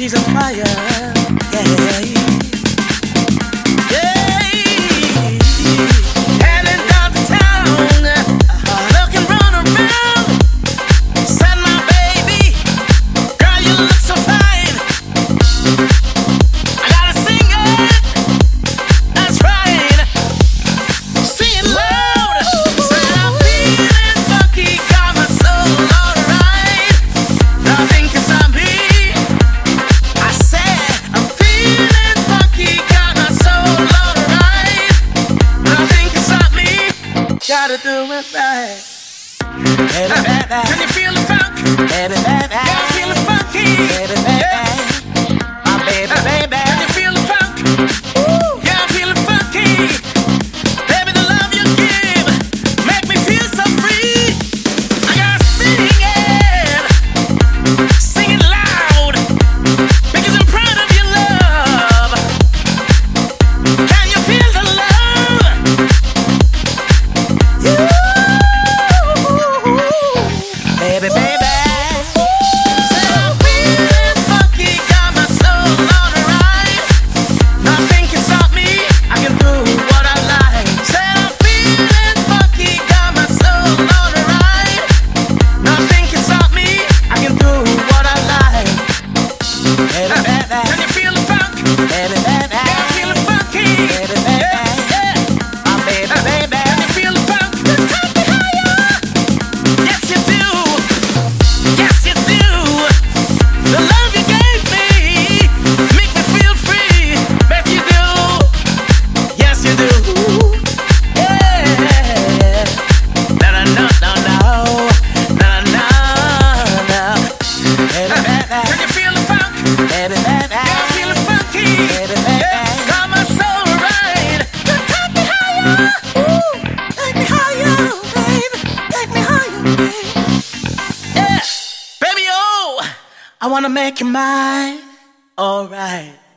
She's on fire. gotta do it right. Baby, baby, can you feel the funk? Baby, baby, can you feel the funky? Baby, baby. Oh, I wanna make you mine, alright.